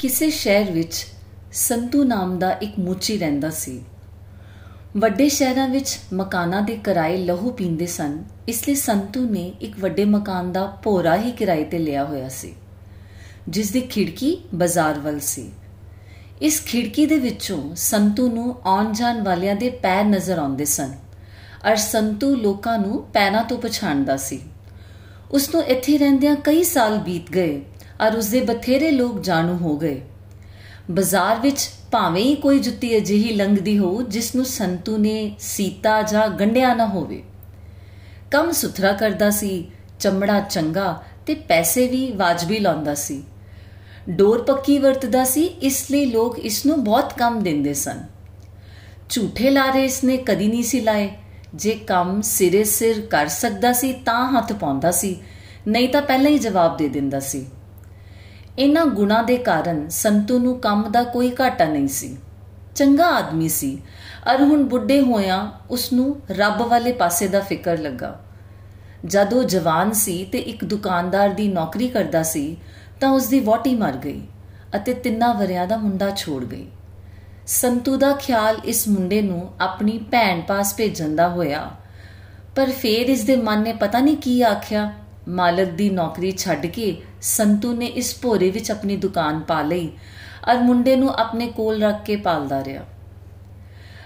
ਕਿਸੇ ਸ਼ਹਿਰ ਵਿੱਚ ਸੰਤੂ ਨਾਮ ਦਾ ਇੱਕ ਮੁੱਚੀ ਰਹਿੰਦਾ ਸੀ। ਵੱਡੇ ਸ਼ਹਿਰਾਂ ਵਿੱਚ ਮਕਾਨਾਂ ਦੇ ਕਿਰਾਏ ਲਹੂ ਪੀਂਦੇ ਸਨ, ਇਸ ਲਈ ਸੰਤੂ ਨੇ ਇੱਕ ਵੱਡੇ ਮਕਾਨ ਦਾ ਭੋਰਾ ਹੀ ਕਿਰਾਏ ਤੇ ਲਿਆ ਹੋਇਆ ਸੀ, ਜਿਸ ਦੀ ਖਿੜਕੀ ਬਾਜ਼ਾਰ ਵੱਲ ਸੀ। ਇਸ ਖਿੜਕੀ ਦੇ ਵਿੱਚੋਂ ਸੰਤੂ ਨੂੰ ਆਉਣ ਜਾਣ ਵਾਲਿਆਂ ਦੇ ਪੈਰ ਨਜ਼ਰ ਆਉਂਦੇ ਸਨ, ਅਰ ਸੰਤੂ ਲੋਕਾਂ ਨੂੰ ਪੈਰਾਂ ਤੋਂ ਪਛਾਣਦਾ ਸੀ। ਉਸ ਨੂੰ ਇੱਥੇ ਰਹਿੰਦਿਆਂ ਕਈ ਸਾਲ ਬੀਤ ਗਏ ਔਰ ਉਸ ਦੇ ਬਥੇਰੇ ਲੋਕ ਜਾਣੂ ਹੋ ਗਏ। ਬਾਜ਼ਾਰ ਵਿੱਚ ਭਾਵੇਂ ਹੀ ਕੋਈ ਜੁੱਤੀ ਅਜਿਹੀ ਲੰਘਦੀ ਹੋ ਜਿਸ ਨੂੰ ਸੰਤੂ ਨੇ ਸੀਤਾ ਜਾਂ ਗੰਢਿਆ ਨਾ ਹੋਵੇ। ਕੰਮ ਸੁਥਰਾ ਕਰਦਾ ਸੀ, ਚਮੜਾ ਚੰਗਾ ਤੇ ਪੈਸੇ ਵੀ ਵਾਜਬੀ ਲਾਉਂਦਾ ਸੀ। ਡੋਰ ਪੱਕੀ ਵਰਤਦਾ ਸੀ, ਇਸ ਲਈ ਲੋਕ ਇਸ ਨੂੰ ਬਹੁਤ ਕੰਮ ਦਿੰਦੇ ਸਨ। ਝੂਠੇ ਲਾਰੇ ਇਸ ਨੇ ਕਦੀ ਨਹੀਂ ਸੀ ਲਾਏ। ਜੇ ਕੰਮ ਸਿਰੇ ਸਿਰ ਕਰ ਸਕਦਾ ਸੀ ਤਾਂ ਹੱਥ ਪਾਉਂਦਾ ਸੀ, ਨਹੀਂ ਤਾਂ ਪਹਿਲਾਂ ਹੀ ਜਵਾਬ ਦੇ ਦਿੰਦਾ ਸੀ। ਇਹਨਾਂ ਗੁਣਾ ਦੇ ਕਾਰਨ ਸੰਤੂ ਨੂੰ ਕੰਮ ਦਾ ਕੋਈ ਘਾਟਾ ਨਹੀਂ ਸੀ। ਚੰਗਾ ਆਦਮੀ ਸੀ। ਅਰ ਹੁਣ ਬੁੱਢੇ ਹੋਇਆਂ ਉਸ ਨੂੰ ਰੱਬ ਵਾਲੇ ਪਾਸੇ ਦਾ ਫਿਕਰ ਲੱਗਾ। ਜਦੋਂ ਜਵਾਨ ਸੀ ਤੇ ਇੱਕ ਦੁਕਾਨਦਾਰ ਦੀ ਨੌਕਰੀ ਕਰਦਾ ਸੀ, ਤਾਂ ਉਸ ਦੀ ਵੋਟੀ ਮਰ ਗਈ ਅਤੇ ਤਿੰਨਾਂ ਵਰਿਆਂ ਦਾ ਮੁੰਡਾ ਛੋੜ ਗਈ। ਸੰਤੂ ਦਾ ਖਿਆਲ ਇਸ ਮੁੰਡੇ ਨੂੰ ਆਪਣੀ ਭੈਣ ਪਾਸ ਭੇਜਣ ਦਾ ਹੋਇਆ। ਪਰ ਫੇਰ ਇਸ ਦੇ ਮਨ ਨੇ ਪਤਾ ਨਹੀਂ ਕੀ ਆਖਿਆ। ਮਾਲਕ ਦੀ ਨੌਕਰੀ ਛੱਡ ਕੇ ਸੰਤੂ ਨੇ ਇਸ ਭੋਰੇ ਵਿੱਚ ਆਪਣੀ ਦੁਕਾਨ ਪਾ ਲਈ ਅਰ ਮੁੰਡੇ ਨੂੰ ਆਪਣੇ ਕੋਲ ਰੱਖ ਕੇ ਪਾਲਦਾ ਰਿਹਾ।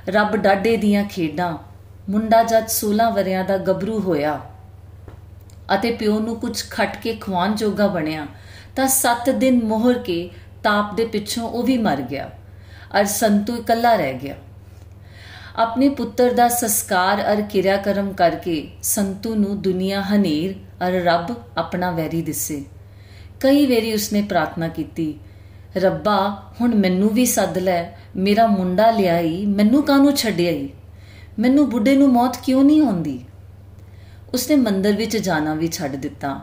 ਰੱਬ ਡਾਡੇ ਦੀਆਂ ਖੇਡਾਂ, ਮੁੰਡਾ ਜਦ 16 ਵਰਿਆਂ ਦਾ ਗੱਭਰੂ ਹੋਇਆ ਅਤੇ ਪਿਓ ਨੂੰ ਕੁਝ ਖੱਟ ਕੇ ਖਵਾਨ ਜੋਗਾ ਬਣਿਆ ਤਾਂ 7 ਦਿਨ ਮੋਹਰ ਕੇ ਤਾਪ ਦੇ ਪਿੱਛੋਂ ਉਹ ਵੀ ਮਰ ਗਿਆ ਅਰ ਸੰਤੂ ਇਕੱਲਾ ਰਹਿ ਗਿਆ। ਆਪਣੇ ਪੁੱਤਰ ਦਾ ਸੰਸਕਾਰ ਅਰ ਕਿਰਿਆ ਕਰਮ ਕਰਕੇ ਸੰਤੂ ਨੂੰ ਦੁਨੀਆ ਹਨੇਰ ਅਰ ਰੱਬ ਆਪਣਾ ਵੈਰੀ ਦਿਸੇ। ਕਈ ਵੇਰੀ ਉਸਨੇ ਪ੍ਰਾਰਥਨਾ ਕੀਤੀ, ਰੱਬਾ, ਹੁਣ ਮੈਨੂੰ ਵੀ ਸੱਦ ਲੈ, ਮੇਰਾ ਮੁੰਡਾ ਲਿਆਈ, ਮੈਨੂੰ ਕਾਹਨੂੰ ਛੱਡਿਆਈ? ਮੈਨੂੰ ਬੁੱਢੇ ਨੂੰ ਮੌਤ ਕਿਉਂ ਨਹੀਂ ਹੁੰਦੀ ਉਸਨੇ ਮੰਦਰ ਵਿੱਚ ਜਾਣਾ ਵੀ ਛੱਡ ਦਿੱਤਾ।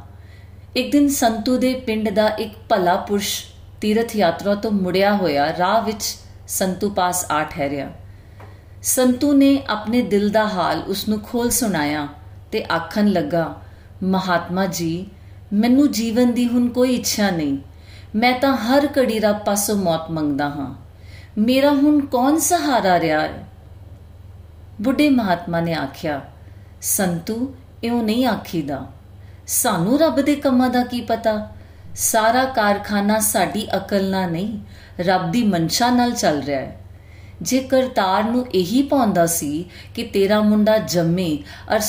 ਇੱਕ ਦਿਨ ਸੰਤੂ ਦੇ ਪਿੰਡ ਦਾ ਇੱਕ ਭਲਾ ਪੁਰਸ਼ ਤੀਰਥ ਯਾਤਰਾ ਤੋਂ ਮੁੜਿਆ ਹੋਇਆ ਰਾਹ ਵਿੱਚ ਸੰਤੂ ਪਾਸ ਆ ਠਹਿਰਿਆ। ਸੰਤੂ ਨੇ ਆਪਣੇ ਦਿਲ ਦਾ ਹਾਲ ਉਸ ਨੂੰ ਖੋਲ ਸੁਣਾਇਆ ਤੇ ਆਖਣ ਲੱਗਾ, ਮਹਾਤਮਾ ਜੀ ਮੈਨੂੰ ਜੀਵਨ ਦੀ ਹੁਣ ਕੋਈ ਇੱਛਾ ਨਹੀਂ। ਮੈਂ ਤਾਂ ਹਰ ਘੜੀ ਰੱਬ ਪਾਸੋਂ ਮੌਤ ਮੰਗਦਾ ਹਾਂ। ਮੇਰਾ ਹੁਣ ਕੌਣ ਸਹਾਰਾ ਰਿਹਾ ਹੈ? ਬੁੱਢੇ ਮਹਾਤਮਾ ਨੇ ਆਖਿਆ, ਸੰਤੂ, ਇਉਂ ਨਹੀਂ ਆਖੀਦਾ। ਸਾਨੂੰ ਰੱਬ ਦੇ ਕੰਮਾਂ ਦਾ ਕੀ ਪਤਾ? ਸਾਰਾ ਕਾਰਖਾਨਾ ਸਾਡੀ ਅਕਲ ਨਾਲ ਨਹੀਂ, ਰੱਬ ਦੀ ਮਨਸ਼ਾ ਨਾਲ ਚੱਲ ਰਿਹਾ ਹੈ। ਜੇ ਕਰਤਾਰ ਨੂੰ ਇਹੀ ਪਾਉਂਦਾ ਸੀ ਕਿ ਤੇਰਾ ਮੁੰਡਾ ਜੰਮੇ ਅਰ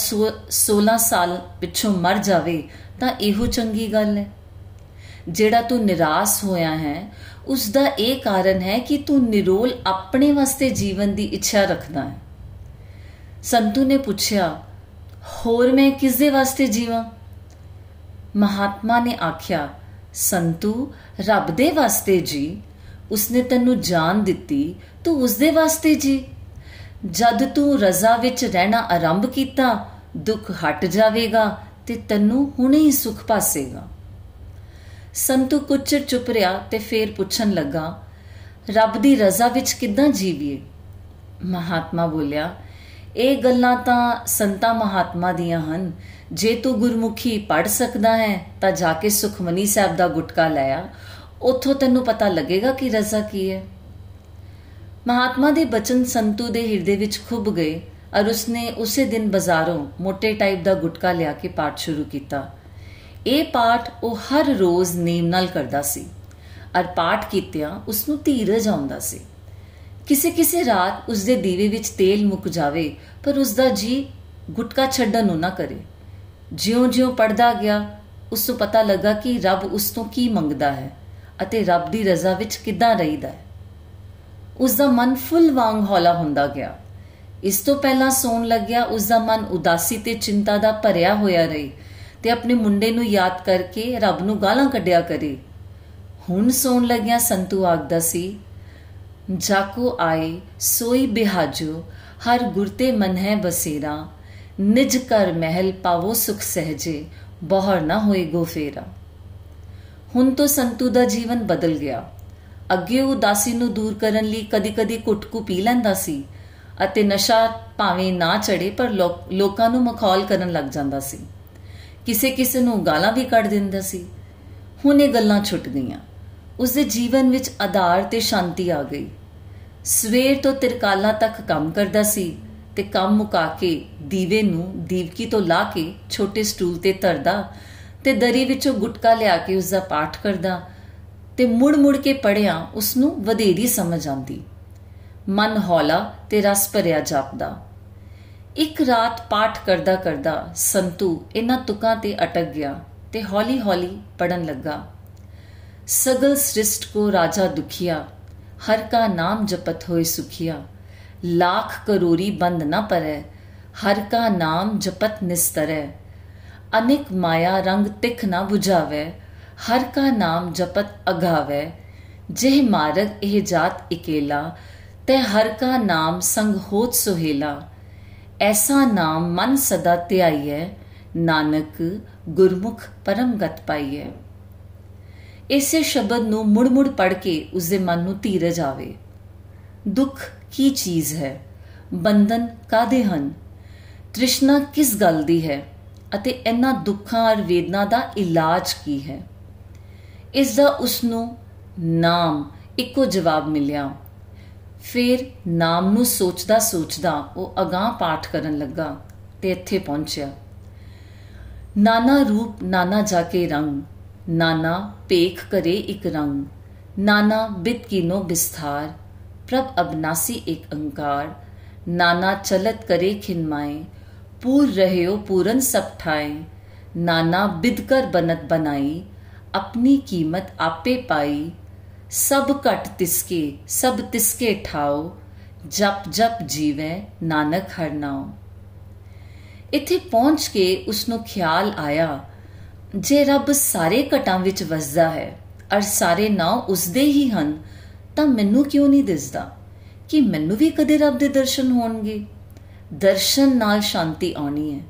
16 ਸਾਲ ਪਿੱਛੋਂ ਮਰ ਜਾਵੇ ਤਾਂ ਇਹੋ ਚੰਗੀ ਗੱਲ ਹੈ। ਜਿਹੜਾ ਤੂੰ ਨਿਰਾਸ਼ ਹੋਇਆ ਹੈ ਉਸ ਦਾ ਇਹ ਕਾਰਨ ਹੈ ਕਿ ਤੂੰ ਨਿਰੋਲ ਆਪਣੇ ਵਾਸਤੇ ਜੀਵਨ ਦੀ ਇੱਛਾ ਰੱਖਦਾ ਹੈ। ਸੰਤੂ ਨੇ ਪੁੱਛਿਆ, ਹੋਰ ਮੈਂ ਕਿਸ ਦੇ ਵਾਸਤੇ ਜੀਵਾਂ? ਮਹਾਤਮਾ ਨੇ ਆਖਿਆ, ਸੰਤੂ, ਰੱਬ ਦੇ ਵਾਸਤੇ ਜੀ। ਉਸਨੇ ਤੈਨੂੰ ਜਾਨ ਦਿੱਤੀ, ਤੂੰ ਉਸ ਦੇ ਵਾਸਤੇ ਜੀ। ਜਦ ਤੂੰ ਰਜ਼ਾ ਵਿੱਚ ਰਹਿਣਾ ਆਰੰਭ ਕੀਤਾ, ਦੁੱਖ ਹਟ ਜਾਵੇਗਾ ਤੇ ਤੈਨੂੰ ਹੁਣੇ ਹੀ ਸੁਖ ਪਾਸੇਗਾ ਸੰਤੂ ਕੁਝ ਚੁੱਪ ਰਿਹਾ ਤੇ ਫੇਰ ਪੁੱਛਣ ਲੱਗਾ, ਰੱਬ ਦੀ ਰਜ਼ਾ ਵਿੱਚ ਕਿੱਦਾਂ ਜੀਵੀਏ? ਮਹਾਤਮਾ ਬੋਲਿਆ, ਇਹ ਗੱਲਾਂ ਤਾਂ ਸੰਤਾ ਮਹਾਤਮਾ ਦੀਆਂ ਹਨ। ਜੇ ਤੂੰ ਗੁਰਮੁਖੀ ਪੜ ਸਕਦਾ ਹੈ, ਤਾਂ ਜਾ ਕੇ ਸੁਖਮਨੀ ਸਾਹਿਬ ਦਾ ਗੁਟਕਾ ਲਿਆ ਉੱਥੋਂ ਤੈਨੂੰ ਪਤਾ ਲੱਗੇਗਾ ਕਿ ਰਜ਼ਾ ਕੀ ਹੈ। ਮਹਾਤਮਾ ਦੇ ਬਚਨ ਸੰਤੂ ਦੇ ਹਿਰਦੇ ਵਿੱਚ ਖੁੱਭ ਗਏ। ਔਰ ਉਸਨੇ ਉਸੇ ਦਿਨ ਬਾਜ਼ਾਰੋਂ ਮੋٹے ਟਾਈਪ ਦਾ ਗੁਟਕਾ ਲਿਆ ਕੇ ਪਾਠ ਸ਼ੁਰੂ ਕੀਤਾ। ਇਹ ਪਾਠ ਉਹ ਹਰ ਰੋਜ਼ ਨੇਮ ਨਾਲ ਕਰਦਾ ਸੀ। ਔਰ ਪਾਠ ਕੀਤਿਆਂ ਉਸ ਨੂੰ ਧੀਰਜ ਆਉਂਦਾ ਸੀ। ਕਿਸੇ ਕਿਸੇ ਰਾਤ ਉਸ ਦੇ ਦੀਵੇ ਵਿੱਚ ਤੇਲ ਮੁੱਕ ਜਾਵੇ, ਪਰ ਉਸ ਦਾ ਜੀ ਗੁਟਕਾ ਛੱਡਣ ਨੂੰ ਨਾ ਕਰੇ। ਜਿਉਂ-ਜਿਉਂ ਪੜਦਾ ਗਿਆ ਉਸ ਨੂੰ ਪਤਾ ਲੱਗਾ ਕਿ ਰੱਬ ਉਸ ਤੋਂ ਕੀ ਮੰਗਦਾ ਹੈ ਅਤੇ ਰੱਬ ਦੀ ਰਜ਼ਾ ਵਿੱਚ ਕਿੱਦਾਂ ਰਹੀਦਾ ਹੈ। ਉਸ ਦਾ ਮਨ ਫੁੱਲ ਵਾਂਗ ਹੌਲਾ ਹੁੰਦਾ ਗਿਆ। ਇਸ ਤੋਂ ਪਹਿਲਾਂ ਸੌਣ ਲੱਗਿਆ, ਉਸ ਦਾ ਮਨ ਉਦਾਸੀ ਤੇ ਚਿੰਤਾ ਦਾ ਭਰਿਆ ਹੋਇਆ ਰਹੀ ਤੇ ਆਪਣੇ ਮੁੰਡੇ ਨੂੰ ਯਾਦ ਕਰਕੇ ਰੱਬ ਨੂੰ ਗਾਲਾਂ ਕੱਢਿਆ ਕਰੇ। ਹੁਣ ਸੌਣ ਲੱਗਿਆ, ਸੰਤੂ ਆਖਦਾ ਸੀ, ਜਾਕੋ ਆਏ, ਸੋਈ ਬਿਹਾਜੋ, ਹਰ ਗੁਰਤੇ ਮਨ ਹੈ ਬਸੇਰਾ। ਨਿਜ ਕਰ ਮਹਿਲ ਪਾਵੋ ਸੁਖ ਸਹਜੇ ਬਹਰ ਨਾ ਹੋਏ ਗੋ ਫੇਰਾ ਹੁਣ ਤੋਂ ਸੰਤੂ ਦਾ ਜੀਵਨ ਬਦਲ ਗਿਆ। ਅੱਗੇ ਉਹ ਉਦਾਸੀ ਨੂੰ ਦੂਰ ਕਰਨ ਲਈ ਕਦੀ-ਕਦੀ ਕੁੱਟਕੂ ਪੀ ਲੈਂਦਾ ਸੀ ਅਤੇ ਨਸ਼ਾ ਭਾਵੇਂ ਨਾ ਚੜੇ ਪਰ ਲੋਕਾਂ ਨੂੰ ਮਖੌਲ ਕਰਨ ਲੱਗ ਜਾਂਦਾ ਸੀ। ਕਿਸੇ ਕਿਸੇ ਨੂੰ ਗਾਲਾਂ ਵੀ ਕੱਢ ਦਿੰਦਾ ਸੀ। ਹੁਣ ਇਹ ਗੱਲਾਂ ਛੁੱਟ ਗਈਆਂ। ਉਸ ਦੇ ਜੀਵਨ ਵਿੱਚ ਆਧਾਰ ਤੇ ਸ਼ਾਂਤੀ ਆ ਗਈ। ਸਵੇਰ ਤੋਂ ਤਿਰਕਾਲਾਂ ਤੱਕ ਕੰਮ ਕਰਦਾ ਸੀ ਤੇ ਕੰਮ ਮੁਕਾ ਕੇ ਦੀਵੇ ਨੂੰ ਦੀਵਕੀ ਤੋਂ ਲਾ ਕੇ ਛੋਟੇ ਸਟੂਲ ਤੇ ਧਰਦਾ ਤੇ ਦਰੀ ਵਿੱਚੋਂ ਗੁਟਕਾ ਲਿਆ ਕੇ ਉਸ ਦਾ ਪਾਠ ਕਰਦਾ ਤੇ ਮੁੜ-ਮੁੜ ਕੇ ਪੜਿਆ ਉਸ ਨੂੰ ਵਧੇਰੀ ਸਮਝ ਆਉਂਦੀ। ਮਨ ਹੌਲਾ ਤੇ ਰਸ ਭਰਿਆ ਜਾਪਦਾ। ਇੱਕ ਰਾਤ ਪਾਠ ਕਰਦਾ ਕਰਦਾ ਸੰਤੂ ਇਹਨਾਂ ਤੁਕਾਂ ਤੇ ਅਟਕ ਗਿਆ ਤੇ ਹੌਲੀ-ਹੌਲੀ ਪੜਨ ਲੱਗਾ। ਸਗਲ ਸ੍ਰਿਸ਼ਟ ਕੋ ਰਾਜਾ ਦੁਖੀਆ, ਹਰ ਕਾ ਨਾਮ ਜਪਤ ਹੋਏ ਸੁਖੀਆ। ਲੱਖ ਕਰੋੜੀ ਬੰਦ ਨਾ ਪਰੈ, ਹਰ ਕਾ ਨਾਮ ਜਪਤ ਨਿਸਤਰੈ। ਅਨੇਕ ਮਾਇਆ ਰੰਗ ਤਿਖ ਨਾ 부ਝਾਵੇ ਹਰ ਕਾ ਨਾਮ ਜਪਤ ਅਗਾਵੇ। ਜਿਹ ਮਾਰਗ ਇਹ ਜਾਤ ਇਕੇਲਾ ਤੇ ਹਰ ਕਾ ਨਾਮ ਸੰਗ ਹੋਤ ਸੁਹੇਲਾ। ਐਸਾ ਨਾਮ ਮਨ ਸਦਾ ਧਿਆਈਐ, ਨਾਨਕ ਗੁਰਮੁਖ ਪਰਮ ਗਤ ਪਾਈਐ। ਇਸੇ ਸ਼ਬਦ ਨੂੰ ਮੁੜ-ਮੁੜ ਪੜ ਕੇ ਉਸ ਦੇ ਮਨ ਨੂੰ ਧੀਰਜ ਆਵੇ। ਦੁੱਖ ਕੀ ਚੀਜ਼ ਹੈ? ਬੰਧਨ ਕਾਦੇ ਹਨ? ਤ੍ਰਿਸ਼ਨਾ ਕਿਸ ਗੱਲ ਦੀ ਹੈ? ਅਤੇ ਇਹਨਾਂ ਦੁੱਖਾਂ ਅਰ ਵੇਦਨਾ ਦਾ ਇਲਾਜ ਕੀ ਹੈ? ਇਸ ਦਾ ਉਸ ਨੂੰ ਨਾਮ ਇੱਕੋ ਜਵਾਬ ਮਿਲਿਆ। ਫਿਰ ਨਾਮ ਨੂੰ ਸੋਚਦਾ ਸੋਚਦਾ ਉਹ ਅਗਾਹ ਪਾਠ ਕਰਨ ਲੱਗਾ ਤੇ ਇੱਥੇ ਪਹੁੰਚਿਆ ਨਾਨਾ ਰੂਪ ਨਾਨਾ ਜਾ ਕੇ ਰੰਗ ਨਾਨਾ ਪੇਖ ਕਰੇ ਇੱਕ ਰੰਗ ਨਾਨਾ ਬਿਤ ਕੀਨੋ ਬਿਸਥਾਰ ਪ੍ਰਭ ਅਬਨਾਸੀ ਇੱਕ ਅੰਕਾਰ ਨਾਨਾ ਚਲਤ ਕਰੇ ਖਿਨਮਾਏ ਪੂਰ ਰਹਿਓ ਪੂਰਨ ਸਭ ਠਾਏ ਨਾਨਾ ਬਿਦ ਕਰ ਬਨਤ ਬਣਾਈ ਆਪਣੀ ਕੀਮਤ ਆਪੇ ਪਾਈ ਸਭ ਘਟ ਤਿਸਕੇ, ਸਭ ਤਿਸਕੇ ਠਾਓ ਜਪ ਜਪ ਜੀਵੇ ਨਾਨਕ ਹਰ ਨਾਮ ਇੱਥੇ ਪਹੁੰਚ ਕੇ ਉਸ ਨੂੰ ਖਿਆਲ ਆਇਆ, ਜੇ ਰੱਬ ਸਾਰੇ ਘਟਾਂ ਵਿੱਚ ਵਸਦਾ ਹੈ ਅਰ ਸਾਰੇ ਨਾਮ ਉਸਦੇ ਹੀ ਹਨ, ਤਾਂ ਮੈਨੂੰ ਕਿਉਂ ਨਹੀਂ ਦਿਸਦਾ ਕਿ ਮੈਨੂੰ ਵੀ ਕਦੇ ਰੱਬ ਦੇ ਦਰਸ਼ਨ ਹੋਣਗੇ? ਦਰਸ਼ਨ ਨਾਲ ਸ਼ਾਂਤੀ ਆਉਣੀ ਹੈ,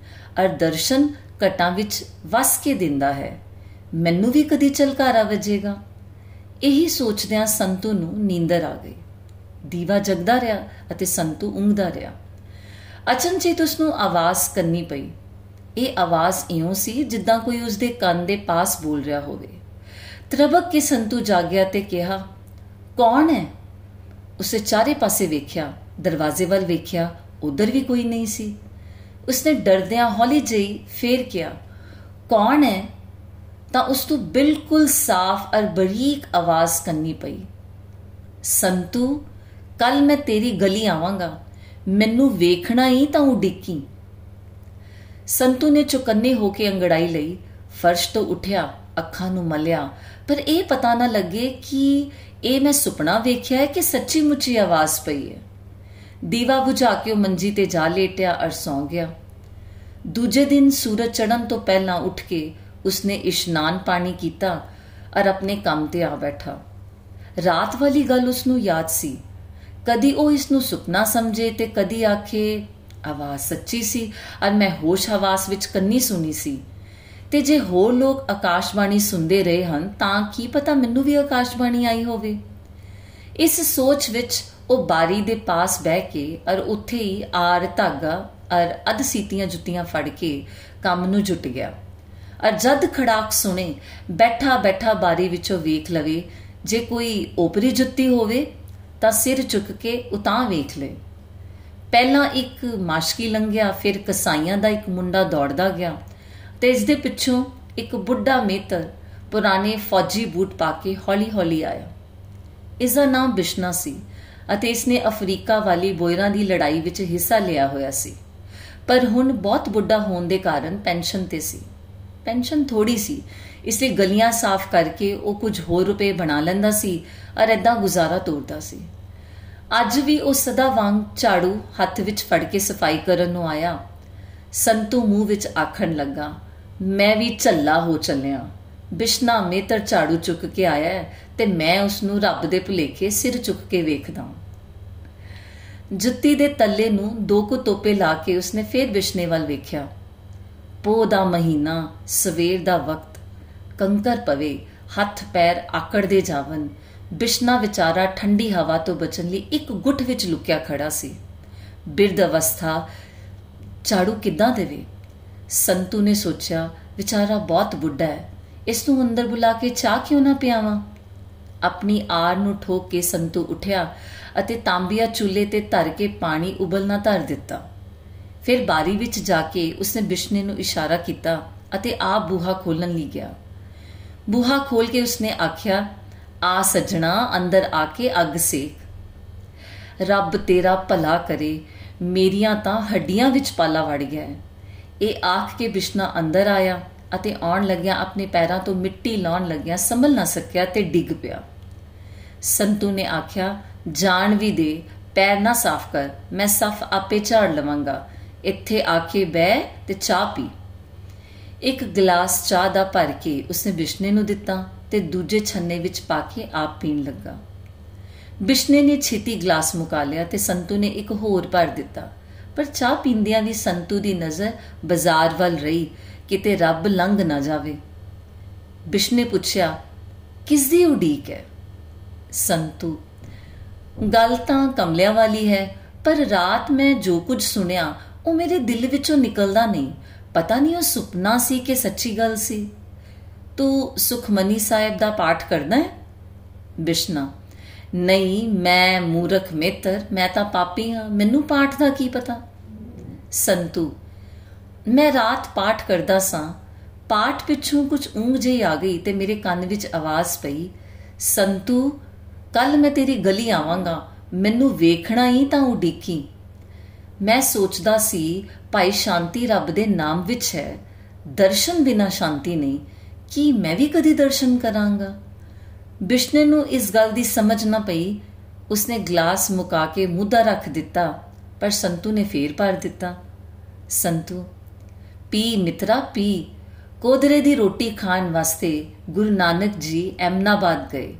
ਅਰ ਦਰਸ਼ਨ ਘਟਾਂ ਵਿੱਚ ਵਸ ਕੇ ਦਿੰਦਾ ਹੈ, ਮੈਨੂੰ ਵੀ ਕਦੀ ਚਲਕਾਰਾ ਵਜੇਗਾ। ਇਹੀ ਸੋਚਦਿਆਂ ਸੰਤੂ ਨੂੰ ਨੀਂਦਰ ਆ ਗਈ। ਦੀਵਾ ਜਗਦਾ ਰਿਹਾ ਅਤੇ ਸੰਤੂ ਉਂਗਦਾ ਰਿਹਾ। ਅਚਨਚੇਤ ਉਸ ਨੂੰ ਆਵਾਜ਼ ਕਰਨੀ ਪਈ। ਇਹ ਆਵਾਜ਼ ਇਉਂ ਸੀ ਜਿੱਦਾਂ ਕੋਈ ਉਸ ਦੇ ਕੰਨ ਦੇ ਪਾਸ ਬੋਲ ਰਿਹਾ ਹੋਵੇ। ਤਰਬਕ ਕੇ ਸੰਤੂ ਜਾਗਿਆ ਤੇ ਕਿਹਾ, ਕੌਣ ਹੈ? ਉਸੇ ਚਾਰੇ ਪਾਸੇ ਵੇਖਿਆ, ਦਰਵਾਜ਼ੇ ਵੱਲ ਵੇਖਿਆ, ਉਧਰ ਵੀ ਕੋਈ ਨਹੀਂ ਸੀ। ਉਸਨੇ ਡਰਦਿਆਂ ਹੌਲੀ ਜਿਹੀ ਫੇਰ ਕਿਹਾ, ਕੌਣ ਹੈ? ਤਾਂ ਉਸ ਤੋਂ ਬਿਲਕੁਲ ਸਾਫ਼ ਅਰ ਬਰੀਕ ਆਵਾਜ਼ ਕੰਨੀ ਪਈ। ਸੰਤੂ, ਕੱਲ ਮੈਂ ਤੇਰੀ ਗਲੀ ਆਵਾਂਗਾ। ਮੈਨੂੰ ਵੇਖਣਾ ਹੀ ਤਾਂ ਉਡਿੱਕੀ ਸੰਤੂ ਨੇ ਚੁਕੰਨੇ ਹੋ ਕੇ ਅੰਗੜਾਈ ਲਈ, ਫਰਸ਼ ਤੋਂ ਉੱਠਿਆ, ਅੱਖਾਂ ਨੂੰ ਮਲਿਆ। ਪਰ ਇਹ ਪਤਾ ਨਾ ਲੱਗੇ ਕਿ ਇਹ ਮੈਂ ਸੁਪਨਾ ਵੇਖਿਆ ਹੈ ਕਿ ਸੱਚੀ ਮੁੱਚੀ ਆਵਾਜ਼ ਪਈ ਹੈ। ਦੀਵਾ ਬੁਝਾ ਕੇ ਉਹ ਮੰਜੀ ਤੇ ਜਾ ਲੇਟਿਆ ਅਰ ਸੌਂ ਗਿਆ। ਦੂਜੇ ਦਿਨ ਸੂਰਜ ਚੜ੍ਹਨ ਤੋਂ ਪਹਿਲਾਂ ਉੱਠ ਕੇ ਉਸਨੇ ਇਸ਼ਨਾਨ ਪਾਣੀ ਕੀਤਾ ਅਰ ਆਪਣੇ ਕੰਮ ਤੇ ਆ ਬੈਠਾ। ਰਾਤ ਵਾਲੀ ਗੱਲ ਉਸ ਨੂੰ ਯਾਦ ਸੀ। ਕਦੀ ਉਹ ਇਸ ਨੂੰ ਸੁਪਨਾ ਸਮਝੇ ਤੇ ਕਦੀ ਆਖੇ, ਆਵਾਜ਼ ਸੱਚੀ ਸੀ ਅਰ ਮੈਂ ਹੋਸ਼ ਹਵਾਸ ਵਿੱਚ ਕੰਨੀ ਸੁਣੀ ਸੀ। ਤੇ ਜੇ ਹੋਰ ਲੋਕ ਆਕਾਸ਼ਬਾਣੀ ਸੁਣਦੇ ਰਹੇ ਹਨ ਤਾਂ ਕੀ ਪਤਾ ਮੈਨੂੰ ਵੀ ਆਕਾਸ਼ਬਾਣੀ ਆਈ ਹੋਵੇ? ਇਸ ਸੋਚ ਵਿੱਚ ਉਹ ਬਾਰੀ ਦੇ ਪਾਸ ਬਹਿ ਕੇ ਅਰ ਉੱਥੇ ਹੀ ਆਰ ਧਾਗਾ ਅਰ ਅਧ ਸੀਤੀਆਂ ਜੁੱਤੀਆਂ ਫੜ ਕੇ ਕੰਮ ਨੂੰ ਜੁਟ ਗਿਆ। ਅਰ ਜਦ ਖੜਾਕ ਸੁਣੇ, ਬੈਠਾ ਬੈਠਾ ਬਾਰੀ ਵਿੱਚੋਂ ਵੇਖ ਲਵੇ। ਜੇ ਕੋਈ ਓਪਰੀ ਜੁੱਤੀ ਹੋਵੇ, ਤਾਂ ਸਿਰ ਚੁੱਕ ਕੇ ਉਤਾਂ ਵੇਖ ਲੈ। ਪਹਿਲਾਂ ਇੱਕ ਮਾਸ਼ਕੀ ਲੰਘਿਆ, ਫਿਰ ਕਸਾਈਆਂ ਦਾ ਇੱਕ ਮੁੰਡਾ ਦੌੜਦਾ ਗਿਆ ਤੇ ਇਸ ਦੇ ਪਿੱਛੋਂ ਇੱਕ ਬੁੱਢਾ ਮੇਤਰ ਪੁਰਾਣੇ ਫੌਜੀ ਬੂਟ ਪਾ ਕੇ ਹੌਲੀ-ਹੌਲੀ ਆਇਆ। ਇਸ ਦਾ ਨਾਮ ਬਿਸ਼ਨਾ ਸੀ ਅਤੇ ਇਸ ਨੇ ਅਫਰੀਕਾ ਵਾਲੀ ਬੋਇਰਾਂ ਦੀ ਲੜਾਈ ਵਿੱਚ ਹਿੱਸਾ ਲਿਆ ਹੋਇਆ ਸੀ। ਪਰ ਹੁਣ ਬਹੁਤ ਬੁੱਢਾ ਹੋਣ ਦੇ ਕਾਰਨ ਪੈਨਸ਼ਨ ਤੇ ਸੀ। ਪੈਨਸ਼ਨ ਥੋੜੀ ਸੀ। ਇਸ ਲਈ ਗਲੀਆਂ ਸਾਫ਼ ਕਰਕੇ ਉਹ ਕੁਝ ਹੋਰ ਰੁਪਏ ਬਣਾ ਲੈਂਦਾ ਸੀ ਔਰ ਐਦਾਂ ਗੁਜ਼ਾਰਾ ਤੋਰਦਾ ਸੀ। ਅੱਜ ਵੀ ਉਹ ਸਦਾ ਵਾਂਗ ਝਾੜੂ ਹੱਥ ਵਿੱਚ ਫੜ ਕੇ ਸਫ਼ਾਈ ਕਰਨ ਨੂੰ ਆਇਆ। ਸੰਤੂ ਮੂੰਹ ਵਿੱਚ ਆਖਣ ਲੱਗਾ, ਮੈਂ ਵੀ ਝੱਲਾ ਹੋ ਚੱਲਿਆ। ਬਿਸ਼ਨਾ ਮੇਤਰ ਝਾੜੂ ਚੁੱਕ ਕੇ ਆਇਆ ਤੇ ਮੈਂ ਉਸ ਨੂੰ ਰੱਬ ਦੇ ਭੁਲੇਖੇ ਸਿਰ ਚੁੱਕ ਕੇ ਵੇਖਦਾ ਜੁੱਤੀ ਦੇ ਤੱਲੇ ਨੂੰ ਦੋ ਕੁ ਤੋਪੇ ਲਾ ਕੇ ਉਸਨੇ ਫੇਰ ਬਿਸ਼ਨੇ ਵੱਲ ਵੇਖਿਆ। ਪੋ ਦਾ ਮਹੀਨਾ, ਸਵੇਰ ਦਾ ਵਕਤ, ਕੰਕਰ ਪਵੇ, ਹੱਥ ਪੈਰ ਆਕੜਦੇ ਜਾਵਨ, ਬਿਸ਼ਨਾ ਵਿਚਾਰਾ ਠੰਡੀ ਹਵਾ ਤੋਂ ਬਚਣ ਲਈ ਇੱਕ ਗੁੱਠ ਵਿੱਚ ਲੁਕਿਆ ਖੜਾ ਸੀ। ਬਿਰਧ ਅਵਸਥਾ ਝਾੜੂ ਕਿੱਦਾਂ ਦੇਵੇ? ਸੰਤੂ ਨੇ ਸੋਚਿਆ, ਵਿਚਾਰਾ ਬਹੁਤ ਬੁੱਢਾ ਹੈ, ਇਸ ਨੂੰ ਅੰਦਰ ਬੁਲਾ ਕੇ ਚਾਹ ਕਿਉਂ ਨਾ ਪਿਆਵਾਂ? ਆਪਣੀ ਆਰ ਨੂੰ ਠੋਕ ਕੇ ਸੰਤੂ ਉਠਿਆ ਅਤੇ ਤਾਂਬੀਆ ਚੁੱਲ੍ਹੇ ਤੇ ਧਰ ਕੇ ਪਾਣੀ ਉਬਲਣਾ ਧਰ ਦਿੱਤਾ। ਫਿਰ ਬਾਰੀ ਵਿੱਚ ਜਾ ਕੇ ਉਸਨੇ ਬਿਸ਼ਨੇ ਨੂੰ ਇਸ਼ਾਰਾ ਕੀਤਾ ਅਤੇ ਆਪ ਬੂਹਾ ਖੋਲਣ ਲਈ ਗਿਆ। ਬੂਹਾ ਖੋਲ ਕੇ ਉਸਨੇ ਆਖਿਆ, ਆ ਸਜਣਾ, ਅੰਦਰ ਆ ਕੇ ਅੱਗ ਸੇਕ। ਰੱਬ ਤੇਰਾ ਭਲਾ ਕਰੇ, ਮੇਰੀਆਂ ਤਾਂ ਹੱਡੀਆਂ ਵਿੱਚ ਪਾਲਾ ਵੜ ਗਿਆ ਹੈ। ਇਹ ਆਖ ਕੇ ਬਿਸ਼ਨਾ ਅੰਦਰ ਆਇਆ ਅਤੇ ਆਉਣ ਲੱਗਿਆ ਆਪਣੇ ਪੈਰਾਂ ਤੋਂ ਮਿੱਟੀ ਲਾਉਣ ਲੱਗਿਆ ਸੰਭਲ ਨਾ ਸਕਿਆ ਤੇ ਡਿੱਗ ਪਿਆ। ਸੰਤੂ ਨੇ ਆਖਿਆ ਜਾਣ ਵੀ ਦੇ, ਪੈਰ ਨਾ ਸਾਫ਼ ਕਰ, ਮੈਂ ਸਫ ਆਪੇ ਝਾੜ ਲਵਾਂਗਾ। ਇੱਥੇ ਆ ਕੇ ਬਹਿ ਤੇ ਚਾਹ ਪੀ। ਇੱਕ ਗਲਾਸ ਚਾਹ ਦਾ ਭਰ ਕੇ ਉਸਨੇ ਬਿਸ਼ਨੇ ਨੂੰ ਦਿੱਤਾ ਤੇ ਦੂਜੇ ਛੰਨੇ ਵਿੱਚ ਪਾ ਕੇ ਆਪ ਪੀਣ ਲੱਗਾ। ਬਿਸ਼ਨੇ ਨੇ ਛੇਤੀ ਗਲਾਸ ਮੁਕਾ ਲਿਆ ਤੇ ਸੰਤੂ ਨੇ ਇੱਕ ਹੋਰ ਭਰ ਦਿੱਤਾ। ਪਰ ਚਾਹ ਪੀਂਦਿਆਂ ਵੀ ਸੰਤੂ ਦੀ ਨਜ਼ਰ ਬਾਜ਼ਾਰ ਵੱਲ ਰਹੀ, ਕਿਤੇ ਰੱਬ ਲੰਘ ਨਾ ਜਾਵੇ। ਬਿਸ਼ਨੇ ਪੁੱਛਿਆ ਕਿਸ ਦੀ ਉਡੀਕ ਹੈ? ਸੰਤੂ, ਗੱਲ ਤਾਂ ਕਮਲਿਆਂ ਵਾਲੀ ਹੈ, ਪਰ ਰਾਤ ਮੈਂ ਜੋ ਕੁਝ ਸੁਣਿਆ ਉਹ ਮੇਰੇ ਦਿਲ ਵਿੱਚੋਂ ਨਿਕਲਦਾ ਨਹੀਂ। ਪਤਾ ਨਹੀਂ ਉਹ ਸੁਪਨਾ ਸੀ ਕਿ ਸੱਚੀ ਗੱਲ ਸੀ। ਤੂੰ ਸੁਖਮਨੀ ਸਾਹਿਬ ਦਾ ਪਾਠ ਕਰਦਾ ਹੈ? ਬਿਸ਼ਨਾ। ਨਹੀਂ, ਮੈਂ ਮੂਰਖ ਮਿੱਤਰ, ਮੈਂ ਤਾਂ ਪਾਪੀ ਹਾਂ। ਮੈਨੂੰ ਪਾਠ ਦਾ ਕੀ ਪਤਾ? ਸੰਤੂ। ਮੈਂ ਰਾਤ ਪਾਠ ਕਰਦਾ ਸਾਂ। ਪਾਠ ਪਿੱਛੋਂ ਕੁਝ ਉਂਗ ਜਿਹੀ ਆ ਗਈ ਤੇ ਮੇਰੇ ਕੰਨ ਵਿੱਚ ਆਵਾਜ਼ ਪਈ, ਸੰਤੂ ਕੱਲ ਮੈਂ ਤੇਰੀ ਗਲੀ ਆਵਾਂਗਾ। ਮੈਨੂੰ ਵੇਖਣਾ ਹੀ ਤਾਂ ਉਡੀਕੀ। ਮੈਂ ਸੋਚਦਾ ਸੀ, ਭਾਈ ਸ਼ਾਂਤੀ ਰੱਬ ਦੇ ਨਾਮ ਵਿੱਚ ਹੈ। ਦਰਸ਼ਨ ਬਿਨਾ ਸ਼ਾਂਤੀ ਨਹੀਂ, ਕੀ ਮੈਂ ਵੀ ਕਦੀ ਦਰਸ਼ਨ ਕਰਾਂਗਾ? ਬਿਸ਼ਨੇ ਨੂੰ ਇਸ ਗੱਲ ਦੀ ਸਮਝ ਨਾ ਪਈ। ਉਸਨੇ ਗਲਾਸ ਮੁਕਾ ਕੇ ਮੁੱਦਾ ਰੱਖ ਦਿੱਤਾ, ਪਰ ਸੰਤੂ ਨੇ ਫੇਰ ਭਰ ਦਿੱਤਾ। ਸੰਤੂ, ਪੀ ਮਿੱਤਰਾ, ਪੀ। ਕੋਦਰੇ ਦੀ ਰੋਟੀ ਖਾਣ ਵਾਸਤੇ ਗੁਰੂ ਨਾਨਕ ਜੀ ਐਮਨਾਬਾਦ ਗਏ।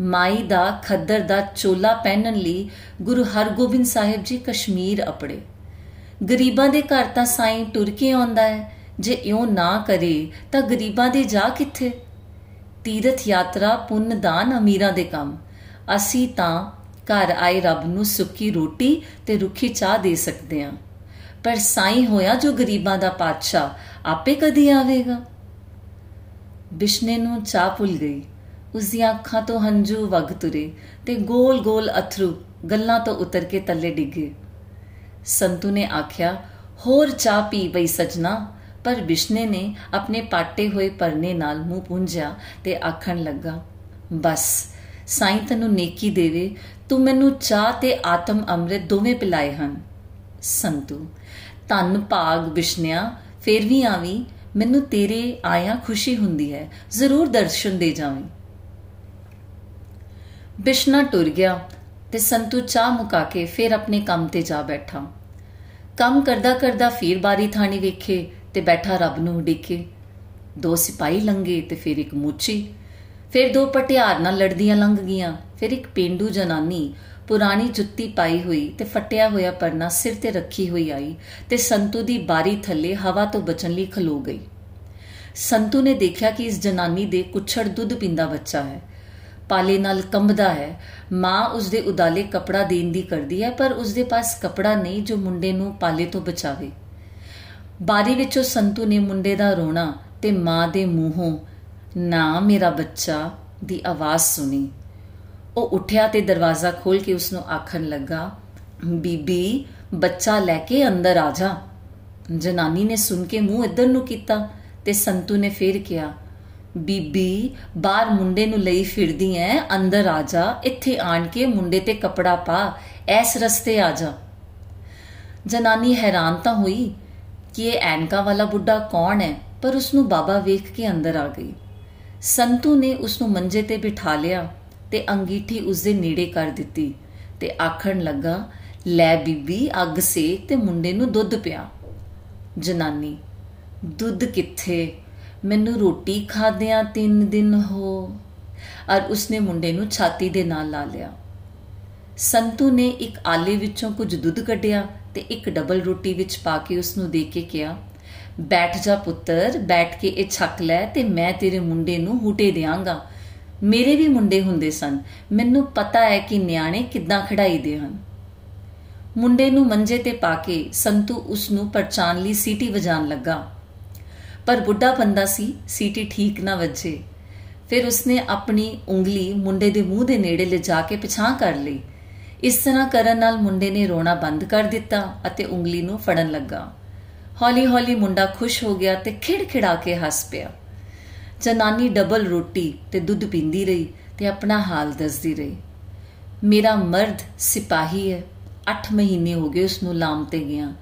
ਮਾਈ ਦਾ ਖੱਦਰ ਦਾ ਚੋਲਾ ਪਹਿਨਣ ਲਈ ਗੁਰੂ ਹਰਗੋਬਿੰਦ ਸਾਹਿਬ ਜੀ ਕਸ਼ਮੀਰ ਅਪੜੇ। ਗਰੀਬਾਂ ਦੇ ਘਰ ਤਾਂ ਸਾਈਂ ਟੁਰ ਕੇ ਆਉਂਦਾ ਹੈ, ਜੇ ਇਉਂ ਨਾ ਕਰੇ ਤਾਂ ਗਰੀਬਾਂ ਦੇ ਜਾ ਕਿੱਥੇ? ਤੀਰਥ ਯਾਤਰਾ ਪੁੰਨ ਦਾਨ ਅਮੀਰਾਂ ਦੇ ਕੰਮ। ਅਸੀਂ ਤਾਂ ਘਰ ਆਏ ਰੱਬ ਨੂੰ ਸੁੱਕੀ ਰੋਟੀ ਤੇ ਰੁੱਖੀ ਚਾਹ ਦੇ ਸਕਦੇ ਹਾਂ। ਪਰ ਸਾਈਂ ਹੋਇਆ ਜੋ ਗਰੀਬਾਂ ਦਾ ਪਾਤਸ਼ਾਹ, ਆਪੇ ਕਦੀ ਆਵੇਗਾ। ਬਿਸ਼ਨੇ ਨੂੰ ਚਾਹ ਭੁੱਲ ਗਈ। ਉਸ ਦੀਆਂ ਅੱਖਾਂ ਤੋਂ ਹੰਝੂ ਵਗ ਤੁਰੇ ਤੇ ਗੋਲ-ਗੋਲ ਅਥਰੂ ਗੱਲਾਂ ਤੋਂ ਉਤਰ ਕੇ ਤੱਲੇ ਡਿੱਗੇ। ਸੰਤੂ ਨੇ ਆਖਿਆ, ਹੋਰ ਚਾਹ ਪੀ ਬਈ ਸਜਣਾ। ਪਰ ਬਿਸ਼ਨੇ ਨੇ ਆਪਣੇ ਪਾਟੇ ਹੋਏ ਪਰਨੇ ਨਾਲ ਮੂੰਹ ਪੁੰਝਿਆ ਤੇ ਆਖਣ ਲੱਗਾ, ਬਸ, ਸਾਈਂ ਤੈਨੂੰ ਨੇਕੀ ਦੇਵੇ, ਤੂੰ ਮੈਨੂੰ ਚਾਹ ਤੇ ਆਤਮ ਅੰਮ੍ਰਿਤ ਦੋਵੇਂ ਪਿਲਾਏ ਹਨ। ਸੰਤੂ ਤਨ ਭਾਗ ਬਿਸ਼ਨਿਆ, ਫੇਰ ਵੀ ਆਵੀਂ, ਮੈਨੂੰ ਤੇਰੇ ਆਇਆ ਖੁਸ਼ੀ ਹੁੰਦੀ ਹੈ, ਜ਼ਰੂਰ ਦਰਸ਼ਨ ਦੇ ਜਾਵੀਂ। ਬਿਸ਼ਨਾ ਟੁਰ ਗਿਆ ਤੇ ਸੰਤੂ ਚਾਹ ਮੁਕਾ ਕੇ ਫਿਰ ਆਪਣੇ ਕੰਮ ਤੇ ਜਾ ਬੈਠਾ। ਕੰਮ ਕਰਦਾ ਕਰਦਾ ਫੇਰ ਬਾਰੀ ਥਾਣੀ ਵੇਖੇ ਤੇ ਬੈਠਾ ਰੱਬ ਨੂੰ ਉਡੀਕੇ। ਦੋ ਸਿਪਾਹੀ ਲੰਗੇ ਤੇ ਫਿਰ ਇੱਕ ਮੂਚੀ ਫਿਰ ਦੋ ਪਟਿਆਰ ਨਾਲ ਲੜਦੀਆਂ ਲੰਘ ਗਈਆਂ। ਫਿਰ ਇੱਕ ਪਿੰਡੂ ਜਨਾਨੀ ਪੁਰਾਣੀ ਜੁੱਤੀ ਪਾਈ ਹੋਈ ਤੇ ਫਟਿਆ ਹੋਇਆ ਪਰਨਾ ਸਿਰ ਤੇ ਰੱਖੀ ਹੋਈ ਆਈ ਤੇ ਸੰਤੂ ਦੀ ਬਾਰੀ ਥੱਲੇ ਹਵਾ ਤੋਂ ਬਚਣ ਲਈ ਖਲੋ ਗਈ। ਸੰਤੂ ਨੇ ਦੇਖਿਆ ਕਿ ਇਸ ਜਨਾਨੀ ਦੇ ਕੁੱਛੜ ਦੁੱਧ ਪੀਂਦਾ ਬੱਚਾ ਹੈ। ਪਾਲੇ ਨਾਲ ਕੰਬਦਾ ਹੈ। ਮਾਂ ਉਸ ਦੇ ਉਦਾਲੇ ਕਪੜਾ ਦੇਣ ਦੀ ਕਰਦੀ ਹੈ, ਪਰ ਉਸ ਦੇ ਪਾਸ ਕਪੜਾ ਨਹੀਂ ਜੋ ਮੁੰਡੇ ਨੂੰ ਪਾਲੇ ਤੋਂ ਬਚਾਵੇ। ਬਾਰੀ ਵਿੱਚੋਂ ਸੰਤੂ ਨੇ ਮੁੰਡੇ ਦਾ ਰੋਣਾ ਤੇ ਮਾਂ ਦੇ ਮੂੰਹੋਂ, ਨਾ ਮੇਰਾ ਬੱਚਾ ਦੀ ਆਵਾਜ਼ ਸੁਣੀ। ਉਹ ਉੱਠਿਆ ਤੇ ਦਰਵਾਜ਼ਾ ਖੋਲ ਕੇ ਉਸ ਨੂੰ ਆਖਣ ਲੱਗਾ, ਬੀਬੀ, ਬੱਚਾ ਲੈ ਕੇ ਅੰਦਰ ਆ ਜਾ। ਜਨਾਨੀ ਨੇ ਸੁਣ ਕੇ ਮੂੰਹ ਇੱਧਰ ਨੂੰ ਕੀਤਾ ਤੇ ਸੰਤੂ ਨੇ ਫੇਰ ਕਿਹਾ ਬੀਬੀ, ਬਾਹਰ ਮੁੰਡੇ ਨੂੰ ਲਈ ਫਿਰਦੀ ਐ, ਅੰਦਰ ਆ ਜਾ, ਇੱਥੇ ਆਣ ਕੇ ਮੁੰਡੇ ਤੇ ਕਪੜਾ ਪਾ, ਐਸ ਰਸਤੇ ਆ ਜਾ। ਜਨਾਨੀ ਹੈਰਾਨ ਤਾਂ ਹੋਈ ਕਿ ਇਹ ਐਨਕਾ ਵਾਲਾ ਬੁੱਢਾ ਕੌਣ ਹੈ ਪਰ ਉਸ ਨੂੰ ਬਾਬਾ ਵੇਖ ਕੇ ਅੰਦਰ ਆ ਗਈ। ਸੰਤੂ ਨੇ ਉਸ ਨੂੰ ਮੰਜੇ ਤੇ ਬਿਠਾ ਲਿਆ ਤੇ ਅੰਗੀਠੀ ਉਸ ਦੇ ਨੇੜੇ ਕਰ ਦਿੱਤੀ ਤੇ ਆਖਣ ਲੱਗਾ, ਲੈ ਬੀਬੀ, ਅੱਗ ਸੇਕ ਤੇ ਮੁੰਡੇ ਨੂੰ ਦੁੱਧ ਪਿਆ। ਜਨਾਨੀ, ਦੁੱਧ ਕਿੱਥੇ? ਮੈਨੂੰ ਰੋਟੀ ਖਾਦਿਆਂ 3 ਦਿਨ ਹੋ। ਔਰ ਉਸਨੇ ਮੁੰਡੇ ਨੂੰ ਛਾਤੀ ਦੇ ਨਾਲ ਲਾ ਲਿਆ। ਸੰਤੂ ਨੇ ਇੱਕ ਆਲੇ ਵਿੱਚੋਂ ਕੁਝ ਦੁੱਧ ਕੱਢਿਆ ਤੇ ਇੱਕ ਡਬਲ ਰੋਟੀ ਵਿੱਚ ਪਾ ਕੇ ਉਸ ਨੂੰ ਦੇ ਕੇ ਕਿਹਾ, ਬੈਠ ਜਾ ਪੁੱਤਰ, ਬੈਠ ਕੇ ਇਹ ਛੱਕ ਲੈ ਤੇ ਮੈਂ ਤੇਰੇ ਮੁੰਡੇ ਨੂੰ ਹੂਟੇ ਦੇਵਾਂਗਾ ਮੇਰੇ ਵੀ ਮੁੰਡੇ ਹੁੰਦੇ ਸਨ। ਮੈਨੂੰ ਪਤਾ ਹੈ ਕਿ ਨਿਆਣੇ ਕਿੱਦਾਂ ਖੜਾਈਦੇ ਹਨ। ਮੁੰਡੇ ਨੂੰ ਮੰਜੇ ਤੇ ਪਾ ਕੇ ਸੰਤੂ ਉਸ ਨੂੰ ਪਰਚਾਨ ਲਈ ਸੀਟੀ ਵਜਾਣ ਲੱਗਾ। ਪਰ ਬੁੱਢਾ ਬੰਦਾ ਸੀ, ਸੀਟੀ ਠੀਕ ਨਾ ਵੱਜੇ। ਫਿਰ ਉਸਨੇ ਆਪਣੀ ਉਂਗਲੀ ਮੁੰਡੇ ਦੇ ਮੂੰਹ ਦੇ ਨੇੜੇ ਲਿਜਾ ਕੇ ਪਿਛਾਂ ਕਰ ਲਈ। ਇਸ ਤਰ੍ਹਾਂ ਕਰਨ ਨਾਲ ਮੁੰਡੇ ਨੇ ਰੋਣਾ ਬੰਦ ਕਰ ਦਿੱਤਾ ਅਤੇ ਉਂਗਲੀ ਨੂੰ ਫੜਨ ਲੱਗਾ। ਹੌਲੀ-ਹੌਲੀ ਮੁੰਡਾ ਖੁਸ਼ ਹੋ ਗਿਆ ਤੇ ਖਿੜਖਿੜਾ ਕੇ ਹੱਸ ਪਿਆ। ਜਨਾਨੀ ਡਬਲ ਰੋਟੀ ਤੇ ਦੁੱਧ ਪੀਂਦੀ ਰਹੀ ਤੇ ਆਪਣਾ ਹਾਲ ਦੱਸਦੀ ਰਹੀ। ਮੇਰਾ ਮਰਦ ਸਿਪਾਹੀ ਹੈ। 8 ਮਹੀਨੇ ਹੋ ਗਏ ਉਸ ਨੂੰ ਲਾਮ ਤੇ ਗਿਆ।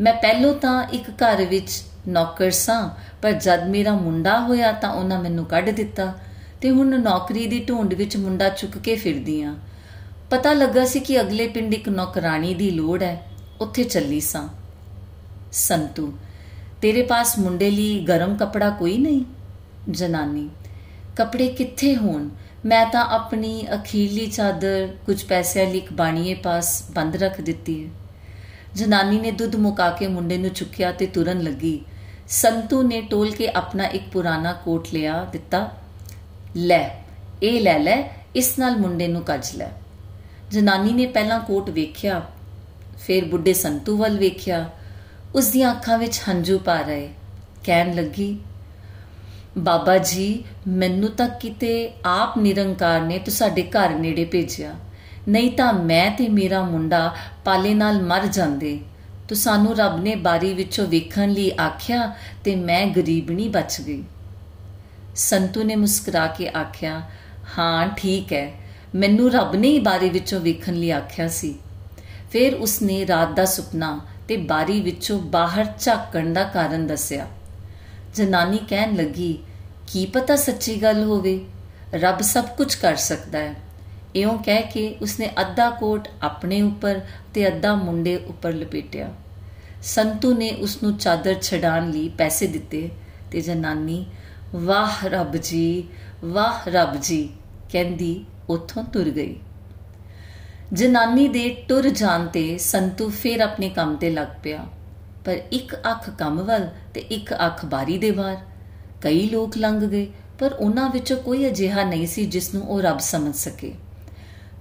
ਮੈਂ ਪਹਿਲੋਂ ਤਾਂ ਇੱਕ ਘਰ ਵਿੱਚ ਨੌਕਰ ਸਾਂ, ਪਰ ਜਦ ਮੇਰਾ ਮੁੰਡਾ ਹੋਇਆ ਤਾਂ ਉਹਨਾਂ ਮੈਨੂੰ ਕੱਢ ਦਿੱਤਾ ਤੇ ਹੁਣ ਨੌਕਰੀ ਦੀ ਢੂੰਡ ਵਿੱਚ ਮੁੰਡਾ ਚੁੱਕ ਕੇ ਫਿਰਦੀ ਆ ਪਤਾ ਲੱਗਾ ਸੀ ਕਿ ਅਗਲੇ ਪਿੰਡ ਇੱਕ ਨੌਕਰਾਨੀ ਦੀ ਲੋੜ ਹੈ, ਉੱਥੇ ਚੱਲੀ ਸਾਂ। ਸੰਤੂ, ਤੇਰੇ ਪਾਸ ਮੁੰਡੇ ਲਈ ਗਰਮ ਕਪੜਾ ਕੋਈ ਨਹੀਂ? ਜਨਾਨੀ, ਕਪੜੇ ਕਿੱਥੇ ਹੋਣ? ਮੈਂ ਤਾਂ ਆਪਣੀ ਅਖੀਰਲੀ ਚਾਦਰ, ਕੁਝ ਪੈਸਿਆਂ ਲਈ ਇੱਕ ਬਾਣੀਏ ਪਾਸ ਬੰਦ ਰੱਖ ਦਿੱਤੀ ਹੈ। ਜਨਾਨੀ ਨੇ ਦੁੱਧ ਮੁਕਾ ਕੇ ਮੁੰਡੇ ਨੂੰ ਚੁੱਕਿਆ ਤੇ ਤੁਰਨ ਲੱਗੀ। ਸੰਤੂ ਨੇ ਟੋਲ ਕੇ ਆਪਣਾ ਇੱਕ ਪੁਰਾਣਾ ਕੋਟ ਲਿਆ ਦਿੱਤਾ। ਲੈ, ਇਹ ਲੈ ਲੈ, ਇਸ ਨਾਲ ਮੁੰਡੇ ਨੂੰ ਕੱਜ ਲੈ। ਜਨਾਨੀ ਨੇ ਪਹਿਲਾਂ ਕੋਟ ਵੇਖਿਆ, ਫਿਰ ਬੁੱਢੇ ਸੰਤੂ ਵੱਲ ਵੇਖਿਆ। ਉਸ ਦੀਆਂ ਅੱਖਾਂ ਵਿੱਚ ਹੰਝੂ ਪਾ ਰਹੇ, ਕਹਿਣ ਲੱਗੀ, ਬਾਬਾ ਜੀ, ਮੈਨੂੰ ਤਾਂ ਕਿਤੇ ਆਪ ਨਿਰੰਕਾਰ ਨੇ ਤੁਹਾਡੇ ਘਰ ਨੇੜੇ ਭੇਜਿਆ। ਨਹੀਂ ਤਾਂ ਮੈਂ ਤੇ ਮੇਰਾ ਮੁੰਡਾ ਪਾਲੇ ਨਾਲ ਮਰ ਜਾਂਦੇ। ਤੋ ਸਾਨੂੰ ਰੱਬ ਨੇ ਬਾਰੀ ਵਿੱਚੋਂ ਵੇਖਣ ਲਈ ਆਖਿਆ ਤੇ ਮੈਂ ਗਰੀਬਣੀ ਬਚ ਗਈ। ਸੰਤੂ ਨੇ ਮੁਸਕਰਾ ਕੇ ਆਖਿਆ, ਹਾਂ, ਠੀਕ ਹੈ ਮੈਨੂੰ ਰੱਬ ਨੇ ਹੀ ਬਾਰੀ ਵਿੱਚੋਂ ਵੇਖਣ ਲਈ ਆਖਿਆ ਸੀ। ਫਿਰ ਉਸਨੇ ਰਾਤ ਦਾ ਸੁਪਨਾ ਤੇ ਬਾਰੀ ਵਿੱਚੋਂ ਬਾਹਰ ਝਾਕਣ ਦਾ ਕਾਰਨ ਦੱਸਿਆ। ਜਨਾਨੀ ਕਹਿਣ ਲੱਗੀ, ਕੀ ਪਤਾ ਸੱਚੀ ਗੱਲ ਹੋਵੇ? ਰੱਬ ਸਭ ਕੁਝ ਕਰ ਸਕਦਾ ਹੈ ਇਉਂ ਕਹਿ ਕੇ ਉਸਨੇ ਅੱਧਾ ਕੋਟ ਆਪਣੇ ਉੱਪਰ ਤੇ ਅੱਧਾ ਮੁੰਡੇ ਉੱਪਰ ਲਪੇਟਿਆ। ਸੰਤੂ ਨੇ ਉਸ ਨੂੰ ਚਾਦਰ ਛਡਾਣ ਲਈ ਪੈਸੇ ਦਿੱਤੇ ਤੇ ਜਨਾਨੀ, ਵਾਹ ਰੱਬ ਜੀ, ਵਾਹ ਰੱਬ ਜੀ, ਕਹਿੰਦੀ ਉੱਥੋਂ ਤੁਰ ਗਈ। ਜਨਾਨੀ ਦੇ ਟੁਰ ਜਾਣ ਤੇ ਸੰਤੂ ਫੇਰ ਆਪਣੇ ਕੰਮ ਤੇ ਲੱਗ ਪਿਆ। ਪਰ ਇੱਕ ਅੱਖ ਕੰਮ ਵੱਲ ਤੇ ਇੱਕ ਅੱਖ ਬਾਰੀ ਦੇ ਬਾਹਰ ਕਈ ਲੋਕ ਲੰਘ ਗਏ, ਪਰ ਉਹਨਾਂ ਵਿੱਚੋਂ ਕੋਈ ਅਜਿਹਾ ਨਹੀਂ ਸੀ ਜਿਸ ਨੂੰ ਉਹ ਰੱਬ ਸਮਝ ਸਕੇ।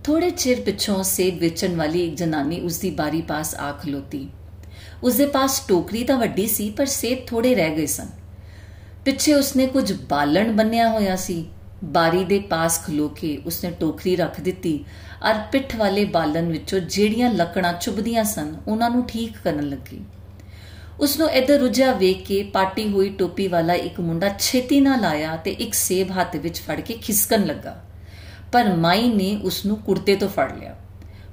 ਥੋੜੇ ਚਿਰ ਪਿੱਛੋਂ ਸੇਬ ਵੇਚਣ ਵਾਲੀ ਇੱਕ ਜਨਾਨੀ ਉਸ ਦੀ ਬਾਰੀ ਪਾਸ ਆ ਖਲੋਤੀ। ਉਸ ਦੇ ਪਾਸ ਟੋਕਰੀ ਤਾਂ ਵੱਡੀ ਸੀ, ਪਰ ਸੇਬ ਥੋੜੇ ਰਹਿ ਗਏ ਸਨ। ਪਿੱਛੇ ਉਸਨੇ ਕੁਝ ਬਾਲਣ ਬੰਨਿਆ ਹੋਇਆ ਸੀ। ਬਾਰੀ ਦੇ ਪਾਸ ਖਲੋ ਕੇ ਉਸਨੇ ਟੋਕਰੀ ਰੱਖ ਦਿੱਤੀ ਅਰ ਪਿੱਠ ਵਾਲੇ ਬਾਲਣ ਵਿੱਚੋਂ ਜਿਹੜੀਆਂ ਲੱਕੜਾਂ ਚੁਬਦੀਆਂ ਸਨ, ਉਹਨਾਂ ਨੂੰ ਠੀਕ ਕਰਨ ਲੱਗੀ। ਉਸ ਨੂੰ ਇੱਧਰ ਰੁਝਿਆ ਵੇਖ ਕੇ ਪਾਟੀ ਹੋਈ ਟੋਪੀ ਵਾਲਾ ਇੱਕ ਮੁੰਡਾ ਛੇਤੀ ਨਾਲ ਆਇਆ ਤੇ ਇੱਕ ਸੇਬ ਹੱਥ ਵਿੱਚ ਫੜ ਕੇ ਖਿਸਕਣ ਲੱਗਾ। ਪਰ ਮਾਈ ਨੇ ਉਸ ਨੂੰ ਕੁੜਤੇ ਤੋਂ ਫੜ ਲਿਆ।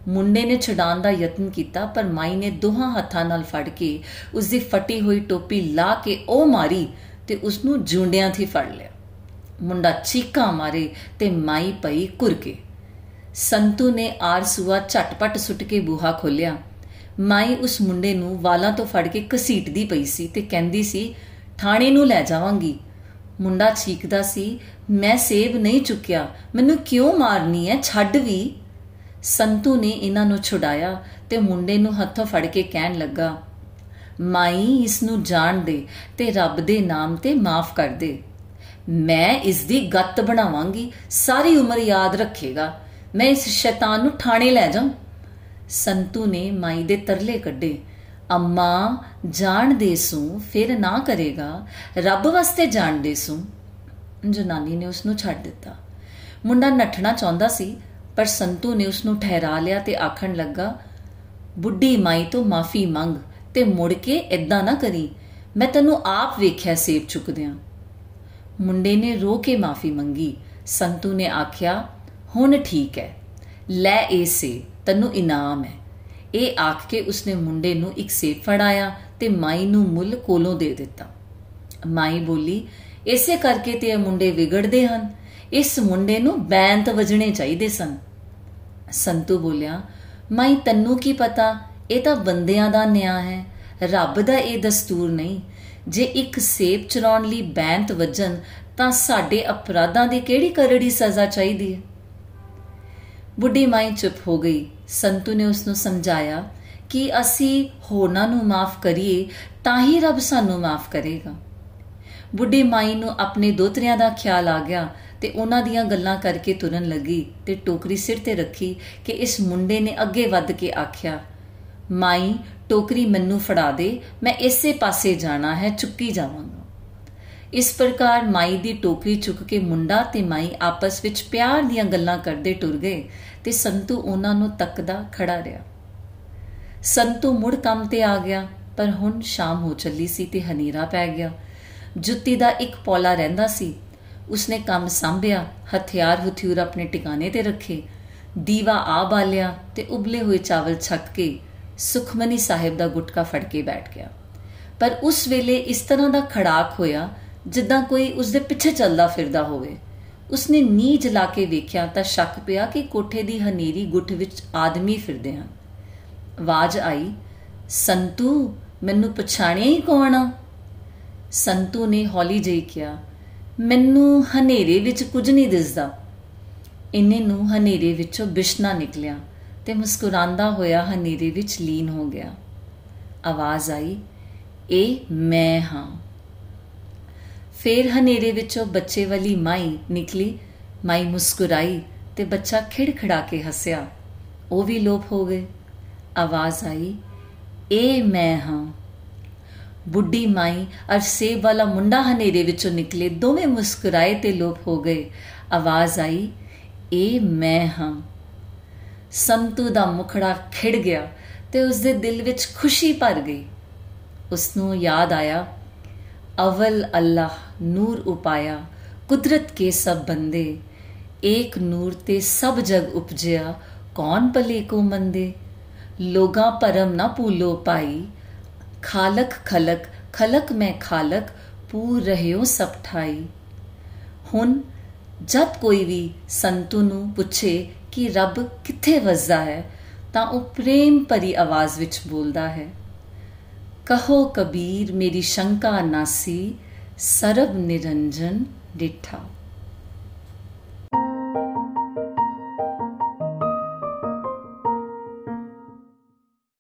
ਮੁੰਡੇ ਨੇ ਛਡਾਣ ਦਾ ਯਤਨ ਕੀਤਾ, ਪਰ ਮਾਈ ਨੇ ਦੋਹਾਂ ਹੱਥਾਂ ਨਾਲ ਫੜ ਕੇ ਉਸ ਦੀ ਫਟੀ ਹੋਈ ਟੋਪੀ ਲਾ ਕੇ ਉਹ ਮਾਰੀ ਤੇ ਉਸ ਨੂੰ ਜੁੰਡਿਆਂ 'ਤੇ ਫੜ ਲਿਆ। ਮੁੰਡਾ ਚੀਕਾਂ ਮਾਰੇ ਤੇ ਮਾਈ ਪਈ ਕੁਰ ਕੇ ਸੰਤੂ ਨੇ ਆਰਸੂਆ ਝਟਪਟ ਸੁੱਟ ਕੇ ਬੂਹਾ ਖੋਲਿਆ ਮਾਈ ਉਸ ਮੁੰਡੇ ਨੂੰ ਵਾਲਾਂ ਤੋਂ ਫੜ ਕੇ ਘਸੀਟਦੀ ਪਈ ਸੀ ਤੇ ਕਹਿੰਦੀ ਸੀ, ਥਾਣੇ ਨੂੰ ਲੈ ਜਾਵਾਂਗੀ। ਮੁੰਡਾ ਚੀਕਦਾ ਸੀ, ਮੈਂ ਸੇਬ ਨਹੀਂ ਚੁੱਕਿਆ। ਮੈਨੂੰ ਕਿਉਂ ਮਾਰਨੀ ਹੈ ਛੱਡ ਵੀ। ਸੰਤੂ ਨੇ ਇਹਨਾਂ ਨੂੰ ਛੁਡਾਇਆ ਤੇ ਮੁੰਡੇ ਨੂੰ ਹੱਥੋਂ ਫੜ ਕੇ ਕਹਿਣ ਲੱਗਾ, ਮਾਈ, ਇਸ ਨੂੰ ਜਾਣ ਦੇ ਤੇ ਰੱਬ ਦੇ ਨਾਮ ਤੇ ਮਾਫ ਕਰ ਦੇ। ਮੈਂ ਇਸ ਦੀ ਗੱਤ ਬਣਾਵਾਂਗੀ, ਸਾਰੀ ਉਮਰ ਯਾਦ ਰੱਖੇਗਾ। ਮੈਂ ਇਸ ਸ਼ੈਤਾਨ ਨੂੰ ਥਾਣੇ ਲੈ ਜਾਵਾਂ ਸੰਤੂ ਨੇ ਮਾਈ ਦੇ ਤਰਲੇ ਕੱਢੇ। ਅੰਮਾ ਜਾਣ ਦੇ ਸੂ, ਫਿਰ ਨਾ ਕਰੇਗਾ। ਰੱਬ ਵਾਸਤੇ ਜਾਣ ਦੇ ਸੂ। ਜਨਾਨੀ ਨੇ ਉਸ ਨੂੰ ਛੱਡ ਦਿੱਤਾ। ਮੁੰਡਾ ਨੱਠਣਾ ਚਾਹੁੰਦਾ ਸੀ, ਪਰ ਸੰਤੂ ਨੇ ਉਸ ਨੂੰ ਠਹਿਰਾ ਲਿਆ ਤੇ ਆਖਣ ਲੱਗਾ, ਬੁੱਢੀ ਮਾਈ ਤੋਂ ਮਾਫੀ ਮੰਗ ਤੇ ਮੁੜ ਕੇ ਇਦਾਂ ਨਾ ਕਰੀ। ਮੈਂ ਤੈਨੂੰ ਆਪ ਵੇਖਿਆ ਸੇਬ ਚੁੱਕਦਿਆਂ। ਮੁੰਡੇ ਨੇ ਰੋ ਕੇ ਮਾਫੀ ਮੰਗੀ। ਸੰਤੂ ਨੇ ਆਖਿਆ, ਹੁਣ ਠੀਕ ਹੈ ਲੈ ਇਹ ਸੇਬ, ਤੈਨੂੰ ਇਨਾਮ ਹੈ ਇਹ ਆਖ ਕੇ ਉਸਨੇ ਮੁੰਡੇ ਨੂੰ ਇੱਕ ਸੇਬ ਫੜਾਇਆ ਤੇ ਮਾਈ ਨੂੰ ਮੁੱਲ ਕੋਲੋਂ ਦੇ ਦਿੱਤਾ। ਮਾਈ ਬੋਲੀ, ਇਸੇ ਕਰਕੇ ਤੇ ਇਹ ਮੁੰਡੇ ਵਿਗੜਦੇ ਹਨ। ਇਸ ਮੁੰਡੇ ਨੂੰ ਬੈਂਤ ਵਜਣੇ ਚਾਹੀਦੇ ਸਨ। ਸੰਤੂ ਬੋਲਿਆ, ਮਾਈ ਤੈਨੂੰ ਕੀ ਪਤਾ? ਇਹ ਤਾਂ ਬੰਦਿਆਂ ਦਾ ਨਿਆਂ ਹੈ। ਰੱਬ ਦਾ ਇਹ ਦਸਤੂਰ ਨਹੀਂ। ਜੇ ਇੱਕ ਸੇਬ ਚਰਾਉਣ ਲਈ ਬੈਂਤ ਵਜਣ, ਤਾਂ ਸਾਡੇ ਅਪਰਾਧਾਂ ਦੀ ਕਿਹੜੀ ਕਰੜੀ ਸਜ਼ਾ ਚਾਹੀਦੀ ਹੈ? ਬੁੱਢੀ ਮਾਈ ਚੁੱਪ ਹੋ ਗਈ। ਸੰਤੂ ਨੇ ਉਸ ਨੂੰ ਸਮਝਾਇਆ ਕਿ ਅਸੀਂ ਹੋਰਨਾਂ ਨੂੰ ਮਾਫ ਕਰੀਏ, ਤਾਂ ਹੀ ਰੱਬ ਸਾਨੂੰ ਮਾਫ ਕਰੇਗਾ। ਬੁੱਢੀ ਮਾਈ ਨੂੰ ਆਪਣੇ ਦੋਤਰਿਆਂ ਦਾ ਖਿਆਲ ਆ ਗਿਆ ਤੇ ਉਹਨਾਂ ਦੀਆਂ ਗੱਲਾਂ ਕਰਕੇ ਤੁਰਨ ਲੱਗੀ ਤੇ ਟੋਕਰੀ ਸਿਰ ਤੇ ਰੱਖੀ ਕਿ ਇਸ ਮੁੰਡੇ ਨੇ ਅੱਗੇ ਵੱਧ ਕੇ ਆਖਿਆ, ਮਾਈ, ਟੋਕਰੀ ਮੈਨੂੰ ਫੜਾ ਦੇ, ਮੈਂ ਇਸੇ ਪਾਸੇ ਜਾਣਾ ਹੈ, ਚੁੱਕੀ ਜਾਵਾਂਗਾ। ਇਸ ਪ੍ਰਕਾਰ ਮਾਈ ਦੀ ਟੋਕਰੀ ਚੁੱਕ ਕੇ ਮੁੰਡਾ ਤੇ ਮਾਈ ਆਪਸ ਵਿੱਚ ਪਿਆਰ ਦੀਆਂ ਗੱਲਾਂ ਕਰਦੇ ਟੁਰ ਗਏ ਤੇ ਸੰਤੂ ਉਹਨਾਂ ਨੂੰ ਤੱਕਦਾ ਖੜਾ ਰਿਹਾ। ਸੰਤੂ ਮੁੜ ਕੰਮ ਤੇ ਆ ਗਿਆ, ਪਰ ਹੁਣ ਸ਼ਾਮ ਹੋ ਚੱਲੀ ਸੀ ਤੇ ਹਨੇਰਾ ਪੈ ਗਿਆ। ਜੁੱਤੀ ਦਾ ਇੱਕ ਪੌਲਾ ਰਹਿੰਦਾ ਸੀ। ਉਸਨੇ ਕੰਮ ਸੰਭਿਆ, ਹਥਿਆਰ ਹਥਿਊਰ ਆਪਣੇ ਟਿਕਾਣੇ ਤੇ ਰੱਖੇ। ਦੀਵਾ ਆ ਬਾਲਿਆ ਤੇ ਉਬਲੇ ਹੋਏ ਚਾਵਲ ਛੱਕ ਕੇ ਸੁਖਮਨੀ ਸਾਹਿਬ ਦਾ ਗੁਟਕਾ ਫੜ ਕੇ ਬੈਠ ਗਿਆ। ਪਰ ਉਸ ਵੇਲੇ ਇਸ ਤਰ੍ਹਾਂ ਦਾ ਖੜਾਕ ਹੋਇਆ ਜਿੱਦਾਂ ਕੋਈ ਉਸ ਦੇ ਪਿੱਛੇ ਚੱਲਦਾ ਫਿਰਦਾ ਹੋਵੇ। ਉਸਨੇ ਨੀਂਜ ਲਾ ਕੇ ਵੇਖਿਆ ਤਾਂ ਸ਼ੱਕ ਪਿਆ ਕਿ ਕੋਠੇ ਦੀ ਹਨੇਰੀ ਗੁੱਠ ਵਿੱਚ ਆਦਮੀ ਫਿਰਦੇ ਹਨ। ਆਵਾਜ਼ ਆਈ, ਸੰਤੂ, ਮੈਨੂੰ ਪਛਾਣਿਆ ਹੀ ਕੌਣ ਆ? ਸੰਤੂ ਨੇ ਹੌਲੀ ਜਿਹੀ ਕਿਹਾ, ਮੈਨੂੰ ਹਨੇਰੇ ਵਿੱਚ ਕੁਝ ਨਹੀਂ ਦਿਸਦਾ। ਇੰਨੇ ਨੂੰ ਹਨੇਰੇ ਵਿੱਚੋਂ ਬਿਸ਼ਨਾ ਨਿਕਲਿਆ ਤੇ ਮੁਸਕਰਾਉਂਦਾ ਹੋਇਆ ਹਨੇਰੇ ਵਿੱਚ ਲੀਨ ਹੋ ਗਿਆ। ਆਵਾਜ਼ ਆਈ, ਇਹ ਮੈਂ ਹਾਂ। ਫੇਰ ਹਨੇਰੇ ਵਿੱਚੋਂ ਬੱਚੇ ਵਾਲੀ ਮਾਈ ਨਿਕਲੀ, ਮਾਈ ਮੁਸਕਰਾਈ ਤੇ ਬੱਚਾ ਖਿੜਖੜਾ ਕੇ ਹੱਸਿਆ। ਉਹ ਵੀ ਲੋਪ ਹੋ ਗਏ। ਆਵਾਜ਼ ਆਈ ਇਹ ਮੈਂ ਹਾਂ। ਬੁੱਢੀ ਮਾਈ ਅਰ ਸੇਬ ਵਾਲਾ ਮੁੰਡਾ ਹਨੇਰੇ ਵਿੱਚੋਂ ਨਿਕਲੇ, ਦੋਵੇਂ ਮੁਸਕਰਾਏ ਤੇ ਲੋਪ ਹੋ ਗਏ। ਆਵਾਜ਼ ਆਈ ਇਹ ਮੈਂ ਹਾਂ। ਸੰਤੂ ਦਾ ਮੁਖੜਾ ਖਿੜ ਗਿਆ ਤੇ ਉਸ ਦੇ ਦਿਲ ਵਿੱਚ ਖੁਸ਼ੀ ਭਰ ਗਈ। ਉਸ ਨੂੰ ਯਾਦ ਆਇਆ ਅਵਲ ਅੱਲਾਹ ਨੂਰ ਉਪਾਇਆ ਕੁਦਰਤ ਕੇ ਸਭ ਬੰਦੇ ਏਕ ਨੂਰ ਤੇ ਸਭ ਜਗ ਉਪਜਿਆ ਕੌਣ ਭਲੇ ਕੋ ਮੰਦੇ ਲੋਗਾ ਪਰਮ ਨਾ ਭੂਲੋ ਪਾਈ ਖਾਲਕ ਖਲਕ ਖਲਕ ਮੈਂ ਖਾਲਕ ਪੂਰ ਰਹਿਓ ਸਭ ਠਾਈ ਹੁਣ ਜਦ ਕੋਈ ਵੀ ਸੰਤੂ ਨੂੰ ਪੁੱਛੇ ਕਿ ਰੱਬ ਕਿੱਥੇ ਵਸਦਾ ਹੈ ਤਾਂ ਉਹ ਪ੍ਰੇਮ ਭਰੀ ਆਵਾਜ਼ ਵਿੱਚ ਬੋਲਦਾ ਹੈ ਕਹੋ ਕਬੀਰ ਮੇਰੀ ਸ਼ੰਕਾ ਨਾਸੀ ਸਰਬ ਨਿਰੰਜਨ ਡਿਠਾ।